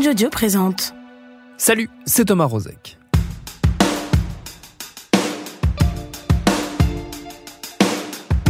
Binge présente. Salut, c'est Thomas Rozek.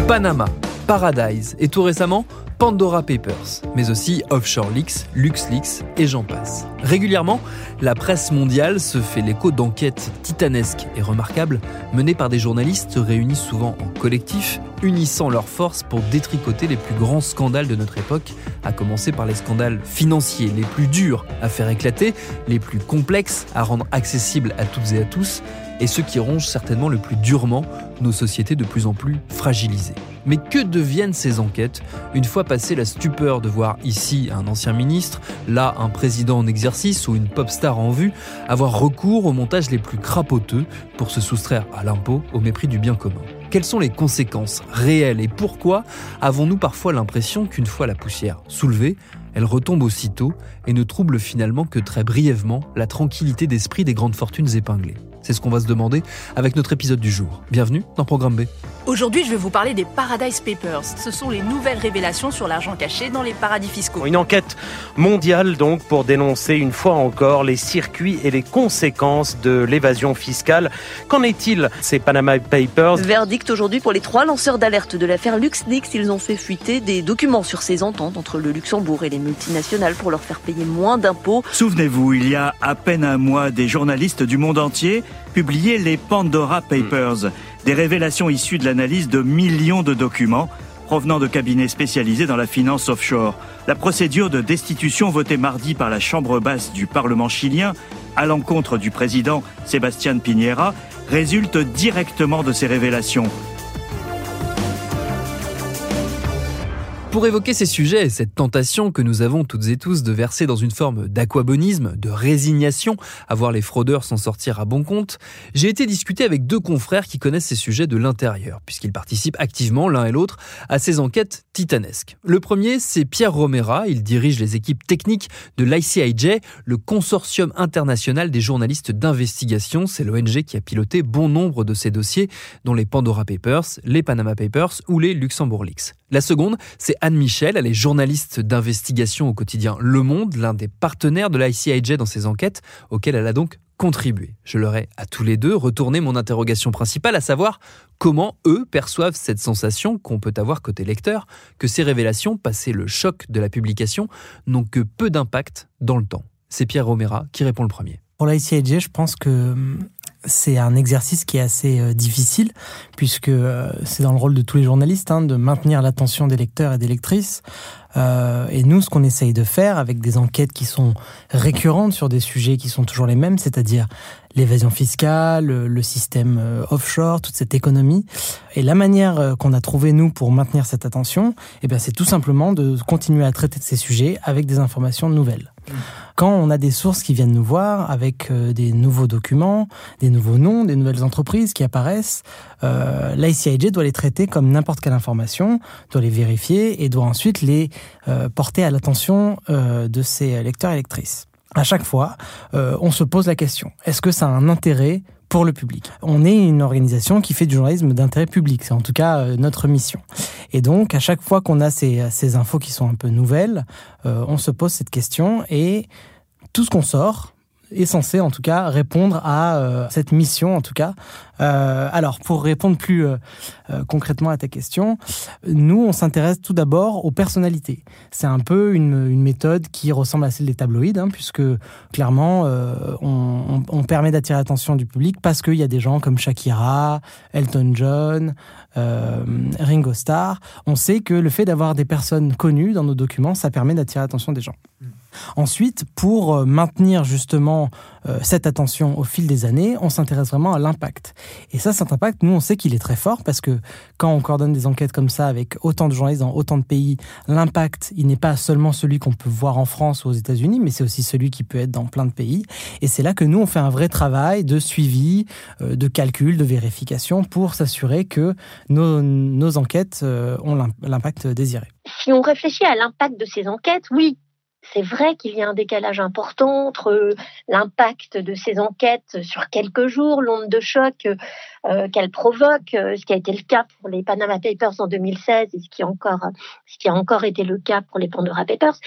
Panama, Paradise et tout récemment Pandora Papers, mais aussi Offshore Leaks, LuxLeaks et j'en passe. Régulièrement, la presse mondiale se fait l'écho d'enquêtes titanesques et remarquables menées par des journalistes réunis souvent en collectif, unissant leurs forces pour détricoter les plus grands scandales de notre époque, à commencer par les scandales financiers les plus durs à faire éclater, les plus complexes à rendre accessibles à toutes et à tous, et ceux qui rongent certainement le plus durement nos sociétés de plus en plus fragilisées. Mais que deviennent ces enquêtes? Une fois passé la stupeur de voir ici un ancien ministre, là un président en exercice ou une pop star en vue, avoir recours aux montages les plus crapoteux pour se soustraire à l'impôt au mépris du bien commun quelles sont les conséquences réelles et pourquoi avons-nous parfois l'impression qu'une fois la poussière soulevée, elle retombe aussitôt et ne trouble finalement que très brièvement la tranquillité d'esprit des grandes fortunes épinglées? C'est ce qu'on va se demander avec notre épisode du jour. Bienvenue dans Programme B. Aujourd'hui, je vais vous parler des Paradise Papers. Ce sont les nouvelles révélations sur l'argent caché dans les paradis fiscaux. Une enquête mondiale donc pour dénoncer une fois encore les circuits et les conséquences de l'évasion fiscale. Qu'en est-il ces Panama Papers? Verdict aujourd'hui pour les trois lanceurs d'alerte de l'affaire LuxLeaks. Ils ont fait fuiter des documents sur ces ententes entre le Luxembourg et les multinationales pour leur faire payer moins d'impôts. Souvenez-vous, il y a à peine un mois, des journalistes du monde entier publié les Pandora Papers, des révélations issues de l'analyse de millions de documents provenant de cabinets spécialisés dans la finance offshore. La procédure de destitution votée mardi par la Chambre basse du Parlement chilien à l'encontre du président Sébastien Piñera résulte directement de ces révélations. Pour évoquer ces sujets et cette tentation que nous avons toutes et tous de verser dans une forme d'aquabonisme, de résignation, à voir les fraudeurs s'en sortir à bon compte, j'ai été discuter avec deux confrères qui connaissent ces sujets de l'intérieur, puisqu'ils participent activement l'un et l'autre à ces enquêtes titanesques. Le premier, c'est Pierre Romera, il dirige les équipes techniques de l'ICIJ, le consortium international des journalistes d'investigation, c'est l'ONG qui a piloté bon nombre de ces dossiers, dont les Pandora Papers, les Panama Papers ou les Luxembourg Leaks. La seconde, c'est Anne Michel, elle est journaliste d'investigation au quotidien Le Monde, l'un des partenaires de l'ICIJ dans ses enquêtes, auxquelles elle a donc contribué. Je leur ai à tous les deux retourné mon interrogation principale, à savoir comment eux perçoivent cette sensation qu'on peut avoir côté lecteur, que ces révélations, passé le choc de la publication, n'ont que peu d'impact dans le temps. C'est Pierre Romera qui répond le premier. Pour l'ICIJ, je pense que hum, c'est un exercice qui est assez euh, difficile, puisque euh, c'est dans le rôle de tous les journalistes hein, de maintenir l'attention des lecteurs et des lectrices. Euh, et nous, ce qu'on essaye de faire avec des enquêtes qui sont récurrentes sur des sujets qui sont toujours les mêmes, c'est-à-dire l'évasion fiscale, le système offshore, toute cette économie. Et la manière qu'on a trouvé nous pour maintenir cette attention, eh bien, c'est tout simplement de continuer à traiter de ces sujets avec des informations nouvelles. Quand on a des sources qui viennent nous voir avec euh, des nouveaux documents, des nouveaux noms, des nouvelles entreprises qui apparaissent, euh, l'ICIJ doit les traiter comme n'importe quelle information, doit les vérifier et doit ensuite les euh, porter à l'attention euh, de ses lecteurs et lectrices. À chaque fois, on se pose la question est-ce que ça a un intérêt pour le public? On est une organisation qui fait du journalisme d'intérêt public, c'est en tout cas euh, notre mission. Et donc, à chaque fois qu'on a ces, infos qui sont un peu nouvelles, euh, on se pose cette question et tout ce qu'on sort, est censé en tout cas répondre à euh, cette mission en tout cas. Euh, alors pour répondre plus euh, concrètement à ta question, nous on s'intéresse tout d'abord aux personnalités. C'est un peu une, méthode qui ressemble à celle des tabloïds hein, puisque clairement on, on, permet d'attirer l'attention du public parce qu'il y a des gens comme Shakira, Elton John, Ringo Starr. On sait que le fait d'avoir des personnes connues dans nos documents, ça permet d'attirer l'attention des gens. Ensuite, pour maintenir justement euh, cette attention au fil des années, on s'intéresse vraiment à l'impact. Et ça, cet impact, nous, on sait qu'il est très fort parce que quand on coordonne des enquêtes comme ça avec autant de journalistes dans autant de pays, l'impact, il n'est pas seulement celui qu'on peut voir en France ou aux États-Unis, mais c'est aussi celui qui peut être dans plein de pays. Et c'est là que nous, on fait un vrai travail de suivi, euh, de calcul, de vérification pour s'assurer que nos, enquêtes euh, ont l'impact désiré. Si on réfléchit à l'impact de ces enquêtes, oui, c'est vrai qu'il y a un décalage important entre l'impact de ces enquêtes sur quelques jours, l'onde de choc euh, qu'elles provoquent, euh, ce qui a été le cas pour les Panama Papers en 2016 et ce qui, encore, ce qui a encore été le cas pour les Pandora Papers,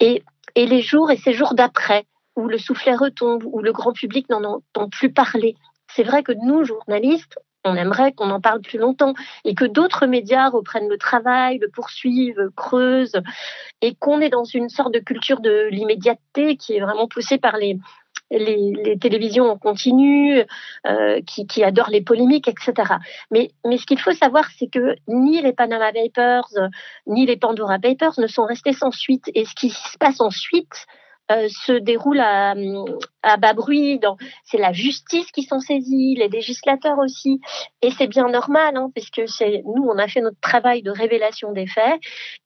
et, et les jours et ces jours d'après, où le soufflet retombe, où le grand public n'en entend plus parler. C'est vrai que nous, journalistes, on aimerait qu'on en parle plus longtemps et que d'autres médias reprennent le travail, le poursuivent, creusent et qu'on est dans une sorte de culture de l'immédiateté qui est vraiment poussée par les, les, télévisions en continu, euh, qui, qui, adorent les polémiques, etc. Mais, mais ce qu'il faut savoir, c'est que ni les Panama Papers, ni les Pandora Papers ne sont restés sans suite. Et ce qui se passe ensuite, euh, se déroule à, bas bruit. C'est la justice qui s'en saisit, les législateurs aussi. Et c'est bien normal, hein, puisque nous, on a fait notre travail de révélation des faits.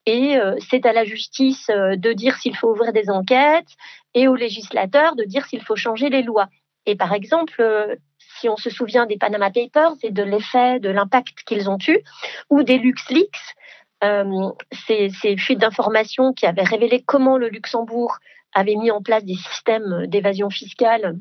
Et euh, c'est à la justice euh, de dire s'il faut ouvrir des enquêtes et aux législateurs de dire s'il faut changer les lois. Et par exemple, si on se souvient des Panama Papers et de l'effet, de l'impact qu'ils ont eu, ou des LuxLeaks, ces fuites d'informations qui avaient révélé comment le Luxembourg avait mis en place des systèmes d'évasion fiscale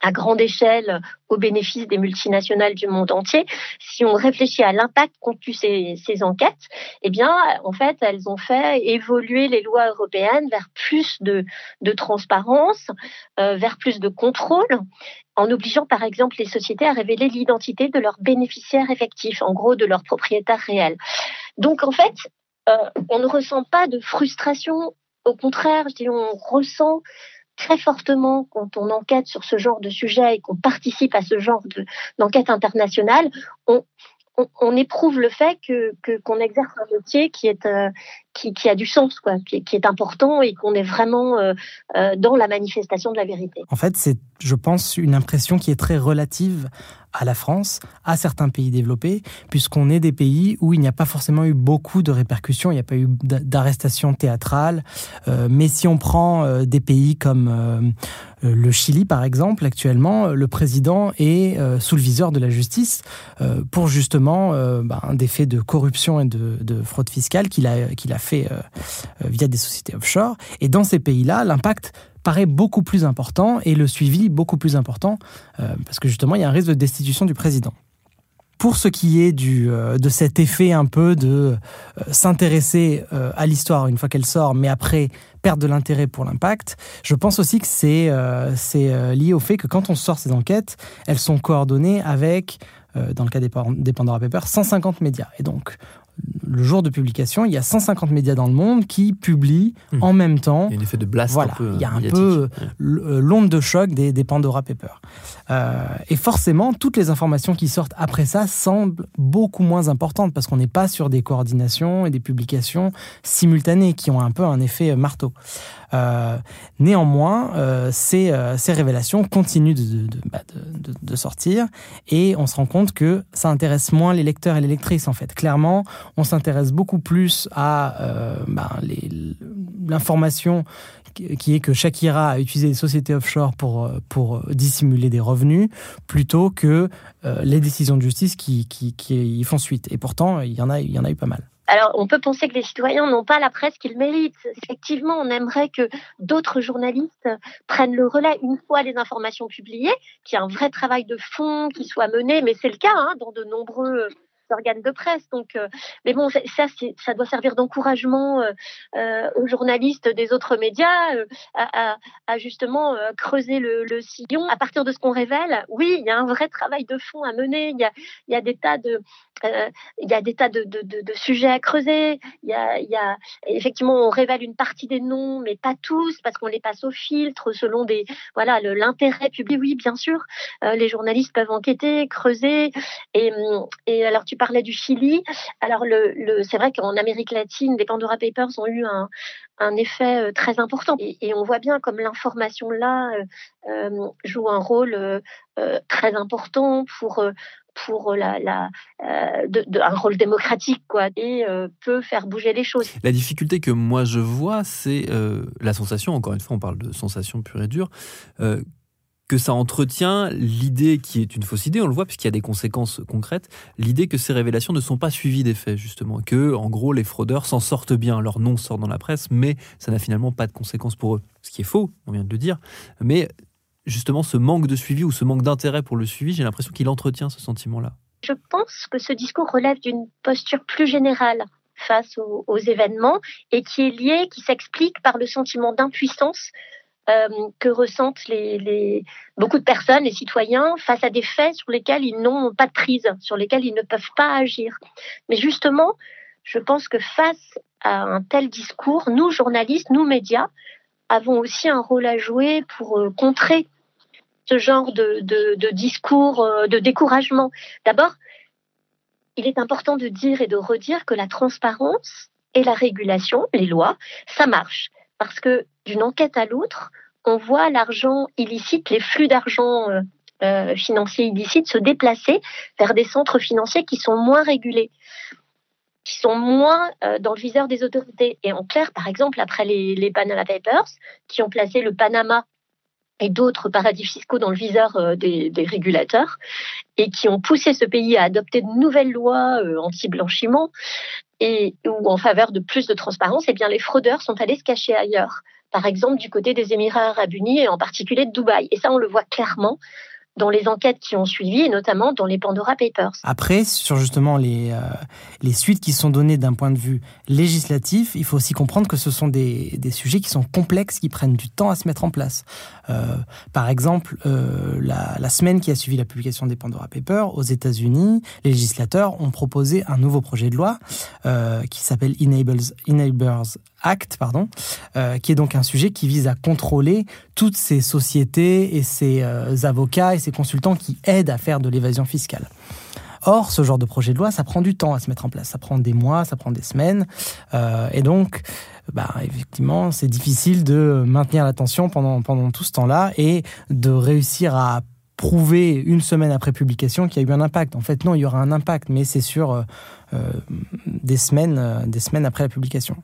à grande échelle au bénéfice des multinationales du monde entier. Si on réfléchit à l'impact qu'ont eu ces, enquêtes, eh bien, en fait, elles ont fait évoluer les lois européennes vers plus de, de transparence, euh, vers plus de contrôle, en obligeant par exemple les sociétés à révéler l'identité de leurs bénéficiaires effectifs, en gros de leurs propriétaires réels. Donc, en fait, euh, on ne ressent pas de frustration au contraire, je on ressent très fortement quand on enquête sur ce genre de sujet et qu'on participe à ce genre d'enquête internationale, on, éprouve le fait qu'on exerce un métier qui est euh, qui, a du sens, quoi, qui, est important et qu'on est vraiment euh, euh, dans la manifestation de la vérité. En fait, c'est, je pense, une impression qui est très relative à la France, à certains pays développés, puisqu'on est des pays où il n'y a pas forcément eu beaucoup de répercussions, il n'y a pas eu d'arrestations théâtrales. Euh, mais si on prend des pays comme le Chili, par exemple, actuellement, le président est sous le viseur de la justice pour justement ben, des faits de corruption et de, de fraude fiscale qu'il a, qu'il a fait via des sociétés offshore. Et dans ces pays-là, l'impact paraît beaucoup plus important et le suivi beaucoup plus important euh, parce que justement il y a un risque de destitution du président. Pour ce qui est euh, de cet effet un peu de euh, s'intéresser à l'histoire une fois qu'elle sort, mais après perdre de l'intérêt pour l'impact, je pense aussi que c'est c'est lié au fait que quand on sort ces enquêtes, elles sont coordonnées avec dans le cas des, des Pandora Papers, 150 médias. Et donc, le jour de publication, il y a 150 médias dans le monde qui publient hmm. en même temps. Il y a un effet de blast voilà, un peu. Il y a un peu euh, l'onde de choc des, Pandora Papers. Euh, et forcément, toutes les informations qui sortent après ça semblent beaucoup moins importantes parce qu'on n'est pas sur des coordinations et des publications simultanées qui ont un peu un effet marteau. Euh, néanmoins, euh, ces, euh, ces, révélations continuent bah, de, sortir et on se rend compte que ça intéresse moins les lecteurs et les lectrices en fait. Clairement, on s'intéresse beaucoup plus à bah, l'information qui est que Shakira a utilisé des sociétés offshore pour, dissimuler des revenus, plutôt que les décisions de justice qui, y font suite. Et pourtant, il il y en a eu pas mal. Alors, on peut penser que les citoyens n'ont pas la presse qu'ils méritent. Effectivement, on aimerait que d'autres journalistes prennent le relais une fois les informations publiées, qu'il y ait un vrai travail de fond qui soit mené, mais c'est le cas hein, dans de nombreux organes de presse. Donc, euh, mais bon, ça, ça doit servir d'encouragement euh, euh, aux journalistes des autres médias à, justement creuser le, sillon à partir de ce qu'on révèle. Oui, il y a un vrai travail de fond à mener. Il y a, il y a des tas de il y a des tas de, de, de, sujets à creuser. Y a effectivement, on révèle une partie des noms, mais pas tous, parce qu'on les passe au filtre selon des voilà l'intérêt public. Oui, bien sûr, les journalistes peuvent enquêter, creuser. Et, et alors tu parlait du Chili. Alors, c'est vrai qu'en Amérique latine, les Pandora Papers ont eu un, effet très important. Et, on voit bien comme l'information là joue un rôle très important pour pour un rôle démocratique quoi et peut faire bouger les choses. La difficulté que moi je vois, c'est la sensation. Encore une fois, on parle de sensation pure et dure que ça entretient l'idée qui est une fausse idée, on le voit puisqu'il y a des conséquences concrètes, l'idée que ces révélations ne sont pas suivies des faits justement, que en gros les fraudeurs s'en sortent bien, leur nom sort dans la presse, mais ça n'a finalement pas de conséquences pour eux, ce qui est faux, on vient de le dire, mais justement ce manque de suivi ou ce manque d'intérêt pour le suivi, j'ai l'impression qu'il entretient ce sentiment-là. Je pense que ce discours relève d'une posture plus générale face aux, événements et qui est lié, qui s'explique par le sentiment d'impuissance que ressentent beaucoup de personnes, les citoyens, face à des faits sur lesquels ils n'ont pas de prise, sur lesquels ils ne peuvent pas agir. Mais justement, je pense que face à un tel discours, nous, journalistes, nous, médias, avons aussi un rôle à jouer pour euh, contrer ce genre de, de discours euh, de découragement. D'abord, il est important de dire et de redire que la transparence et la régulation, les lois, ça marche parce que d'une enquête à l'autre, on voit l'argent illicite, les flux d'argent euh, euh, financiers illicites se déplacer vers des centres financiers qui sont moins régulés, qui sont moins euh, dans le viseur des autorités. Et en clair, par exemple, après les, Panama Papers, qui ont placé le Panama et d'autres paradis fiscaux dans le viseur des, régulateurs et qui ont poussé ce pays à adopter de nouvelles lois anti-blanchiment et ou en faveur de plus de transparence, eh bien les fraudeurs sont allés se cacher ailleurs par exemple du côté des Émirats arabes unis et en particulier de Dubaï. Et ça, on le voit clairement dans les enquêtes qui ont suivi, et notamment dans les Pandora Papers. Après, sur justement les, euh, les suites qui sont données d'un point de vue législatif, il faut aussi comprendre que ce sont des, des, sujets qui sont complexes, qui prennent du temps à se mettre en place. Euh, par exemple, euh, la, la, semaine qui a suivi la publication des Pandora Papers, aux États-Unis, les législateurs ont proposé un nouveau projet de loi qui s'appelle Enables, Enablers Act, pardon, euh, qui est donc un sujet qui vise à contrôler toutes ces sociétés et ces euh, avocats et ces consultants qui aident à faire de l'évasion fiscale. Or, ce genre de projet de loi, ça prend du temps à se mettre en place. Ça prend des mois, ça prend des semaines. Euh, et donc, bah, effectivement, c'est difficile de maintenir l'attention pendant, pendant tout ce temps-là et de réussir à prouver une semaine après publication qu'il y a eu un impact. En fait, non, il y aura un impact, mais c'est sur des semaines, des semaines après la publication.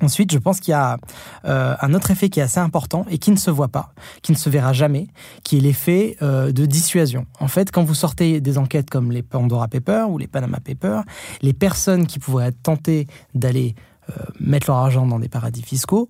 Ensuite, je pense qu'il y a euh, un autre effet qui est assez important et qui ne se voit pas, qui ne se verra jamais, qui est l'effet euh, de dissuasion. En fait, quand vous sortez des enquêtes comme les Pandora Papers ou les Panama Papers, les personnes qui pourraient être tentées d'aller euh, mettre leur argent dans des paradis fiscaux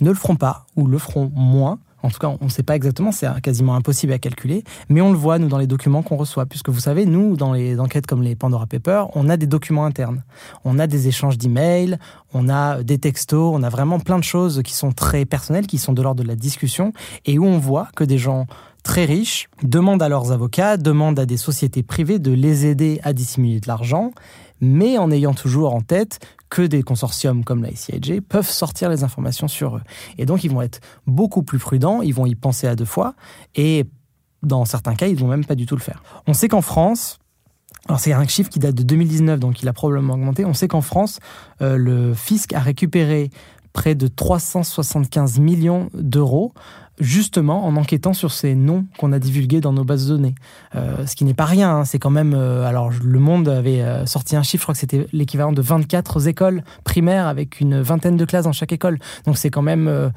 ne le feront pas ou le feront moins en tout cas, on ne sait pas exactement, c'est quasiment impossible à calculer, mais on le voit, nous, dans les documents qu'on reçoit. Puisque vous savez, nous, dans les enquêtes comme les Pandora Papers, on a des documents internes. On a des échanges d'emails, on a des textos, on a vraiment plein de choses qui sont très personnelles, qui sont de l'ordre de la discussion, et où on voit que des gens très riches demandent à leurs avocats, demandent à des sociétés privées de les aider à dissimuler de l'argent, mais en ayant toujours en tête que des consortiums comme la ICIJ peuvent sortir les informations sur eux. Et donc, ils vont être beaucoup plus prudents, ils vont y penser à deux fois, et dans certains cas, ils vont même pas du tout le faire. On sait qu'en France, alors c'est un chiffre qui date de 2019, donc il a probablement augmenté. On sait qu'en France, euh, le fisc a récupéré près de 375 millions d'euros justement en enquêtant sur ces noms qu'on a divulgués dans nos bases de données. Euh, ce qui n'est pas rien, hein. c'est quand même... Euh, alors Le Monde avait euh, sorti un chiffre, je crois que c'était l'équivalent de 24 écoles primaires avec une vingtaine de classes dans chaque école. Donc c'est quand même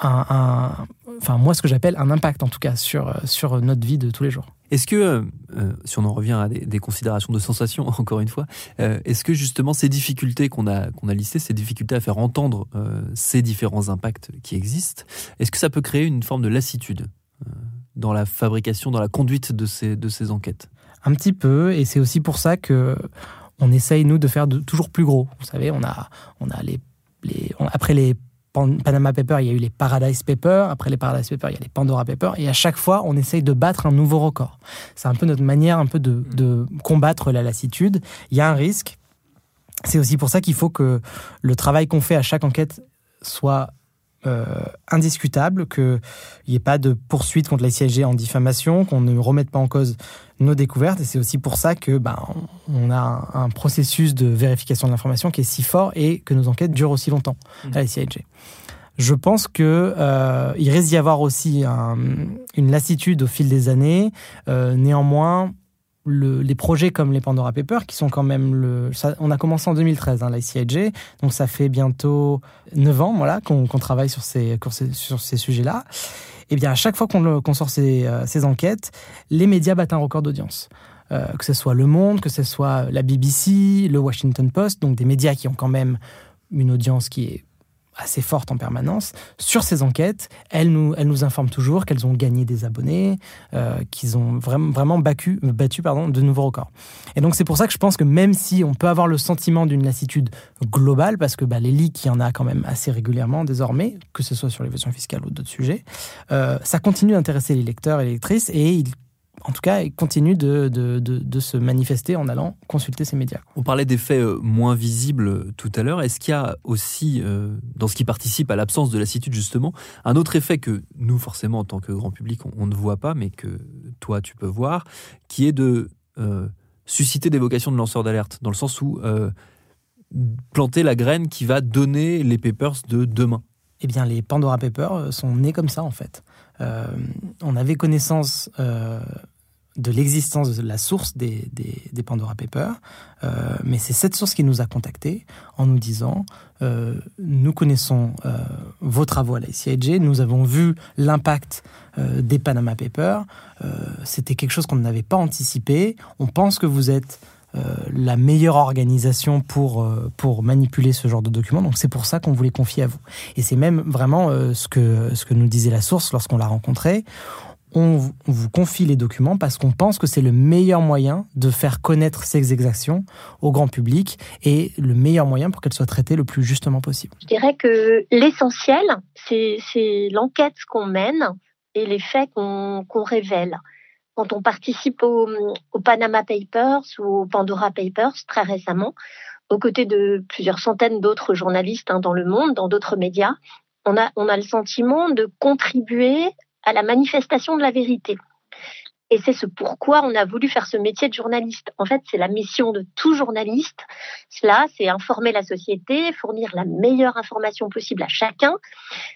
un, Enfin moi ce que j'appelle un impact en tout cas sur, sur notre vie de tous les jours. Est-ce que, euh, euh, si on en revient à des, considérations de sensation, encore une fois, euh, est-ce que justement ces difficultés qu'on a, qu'on a listées, ces difficultés à faire entendre ces différents impacts qui existent, est-ce que ça peut créer une forme de lassitude dans la fabrication, dans la conduite de ces, de ces enquêtes? Un petit peu, et c'est aussi pour ça que on essaye, nous, de faire de, toujours plus gros. Vous savez, on a, on a les, les après les Panama Papers, il y a eu les Paradise Papers. Après les Paradise Papers, il y a les Pandora Papers. Et à chaque fois, on essaye de battre un nouveau record. C'est un peu notre manière un peu de, de combattre la lassitude. Il y a un risque. C'est aussi pour ça qu'il faut que le travail qu'on fait à chaque enquête soit euh, indiscutable qu'il n'y ait pas de poursuite contre la CIG en diffamation, qu'on ne remette pas en cause nos découvertes. Et c'est aussi pour ça que ben, on a un, processus de vérification de l'information qui est si fort et que nos enquêtes durent aussi longtemps mmh. à la CIG. Je pense que euh, il risque d'y avoir aussi une lassitude au fil des années. Euh, néanmoins, les projets comme les Pandora Papers, qui sont quand même le. on a commencé en 2013, hein, la CIG, donc ça fait bientôt 9 ans voilà, qu'on travaille sur ces, sur ces sujets-là. Et eh bien, à chaque fois qu'on sort ces, euh, ces, enquêtes, les médias battent un record d'audience. Euh, que ce soit Le Monde, que ce soit la BBC, le Washington Post, donc des médias qui ont quand même une audience qui est assez forte en permanence sur ces enquêtes. Elles nous, elles nous informent toujours qu'elles ont gagné des abonnés, euh, qu'ils ont vraiment, vraiment battu, battu pardon, de nouveaux records. Et donc c'est pour ça que je pense que même si on peut avoir le sentiment d'une lassitude globale, parce que bah, les leaks, il y en a quand même assez régulièrement désormais, que ce soit sur l'évasion fiscale ou d'autres sujets, euh, ça continue d'intéresser les lecteurs et les lectrices et ils en tout cas, continue de, de, se manifester en allant consulter ces médias. On parlait d'effets euh, moins visibles euh, tout à l'heure. Est-ce qu'il y a aussi, euh, dans ce qui participe à l'absence de lassitude, justement, un autre effet que nous, forcément, en tant que grand public, on, ne voit pas, mais que toi, tu peux voir, qui est de susciter des vocations de lanceurs d'alerte, dans le sens où planter la graine qui va donner les papers de demain? Eh bien, les Pandora Papers sont nés comme ça, en fait. Euh, on avait connaissance euh, de l'existence de la source des, des, Pandora Papers, euh, mais c'est cette source qui nous a contactés en nous disant nous connaissons vos travaux à la CIG, nous avons vu l'impact des Panama Papers, c'était quelque chose qu'on n'avait pas anticipé, on pense que vous êtes la meilleure organisation pour, euh, pour manipuler ce genre de documents. Donc c'est pour ça qu'on voulait confier à vous. Et c'est même vraiment euh, ce, que, ce que nous disait la source lorsqu'on l'a rencontré. On, vous confie les documents parce qu'on pense que c'est le meilleur moyen de faire connaître ces exactions au grand public et le meilleur moyen pour qu'elles soient traitées le plus justement possible. Je dirais que l'essentiel, c'est l'enquête qu'on mène et les faits qu'on révèle quand on participe au, Panama Papers ou au Pandora Papers très récemment, aux côtés de plusieurs centaines d'autres journalistes hein, dans le monde, dans d'autres médias, on a, on a le sentiment de contribuer à la manifestation de la vérité. Et c'est ce pourquoi on a voulu faire ce métier de journaliste. En fait, c'est la mission de tout journaliste. Cela, c'est informer la société, fournir la meilleure information possible à chacun.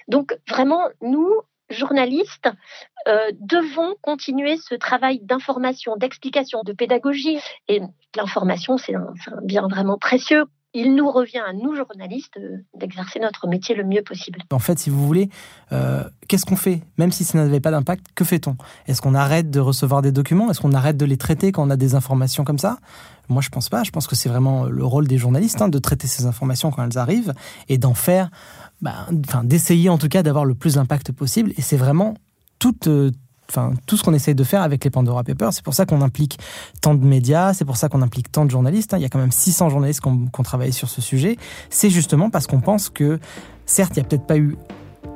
Donc, vraiment, nous, journalistes euh, devons continuer ce travail d'information, d'explication, de pédagogie. Et l'information, c'est un, bien vraiment précieux il nous revient à nous, journalistes, d'exercer notre métier le mieux possible. En fait, si vous voulez, euh, qu'est-ce qu'on fait? Même si ça n'avait pas d'impact, que fait-on? Est-ce qu'on arrête de recevoir des documents? Est-ce qu'on arrête de les traiter quand on a des informations comme ça? Moi, je pense pas. Je pense que c'est vraiment le rôle des journalistes hein, de traiter ces informations quand elles arrivent et d'en faire bah, d'essayer en tout cas d'avoir le plus d'impact possible. Et c'est vraiment toute, euh, enfin, tout ce qu'on essaye de faire avec les Pandora Papers. C'est pour ça qu'on implique tant de médias, c'est pour ça qu'on implique tant de journalistes. Hein. Il y a quand même 600 journalistes qui ont, travaillé sur ce sujet. C'est justement parce qu'on pense que, certes, il n'y a peut-être pas eu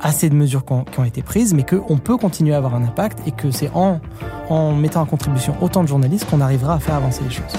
assez de mesures qui ont, été prises, mais qu'on peut continuer à avoir un impact et que c'est en mettant en contribution autant de journalistes qu'on arrivera à faire avancer les choses.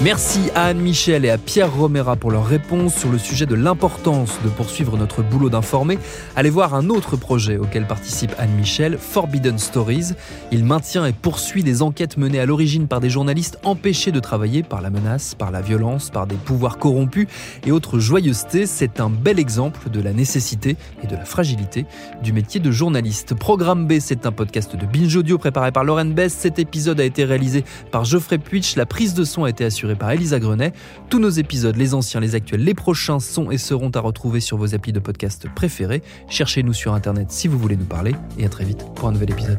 Merci à Anne Michel et à Pierre Romera pour leur réponse sur le sujet de l'importance de poursuivre notre boulot d'informer. Allez voir un autre projet auquel participe Anne Michel, Forbidden Stories. Il maintient et poursuit des enquêtes menées à l'origine par des journalistes empêchés de travailler par la menace, par la violence, par des pouvoirs corrompus et autres joyeusetés. C'est un bel exemple de la nécessité et de la fragilité du métier de journaliste. Programme B, c'est un podcast de Binge Audio préparé par Lauren Bess. Cet épisode a été réalisé par Geoffrey Puitch. La prise de son a été assurée par Elisa Grenet. Tous nos épisodes, les anciens, les actuels, les prochains sont et seront à retrouver sur vos applis de podcast préférés. Cherchez-nous sur Internet si vous voulez nous parler et à très vite pour un nouvel épisode.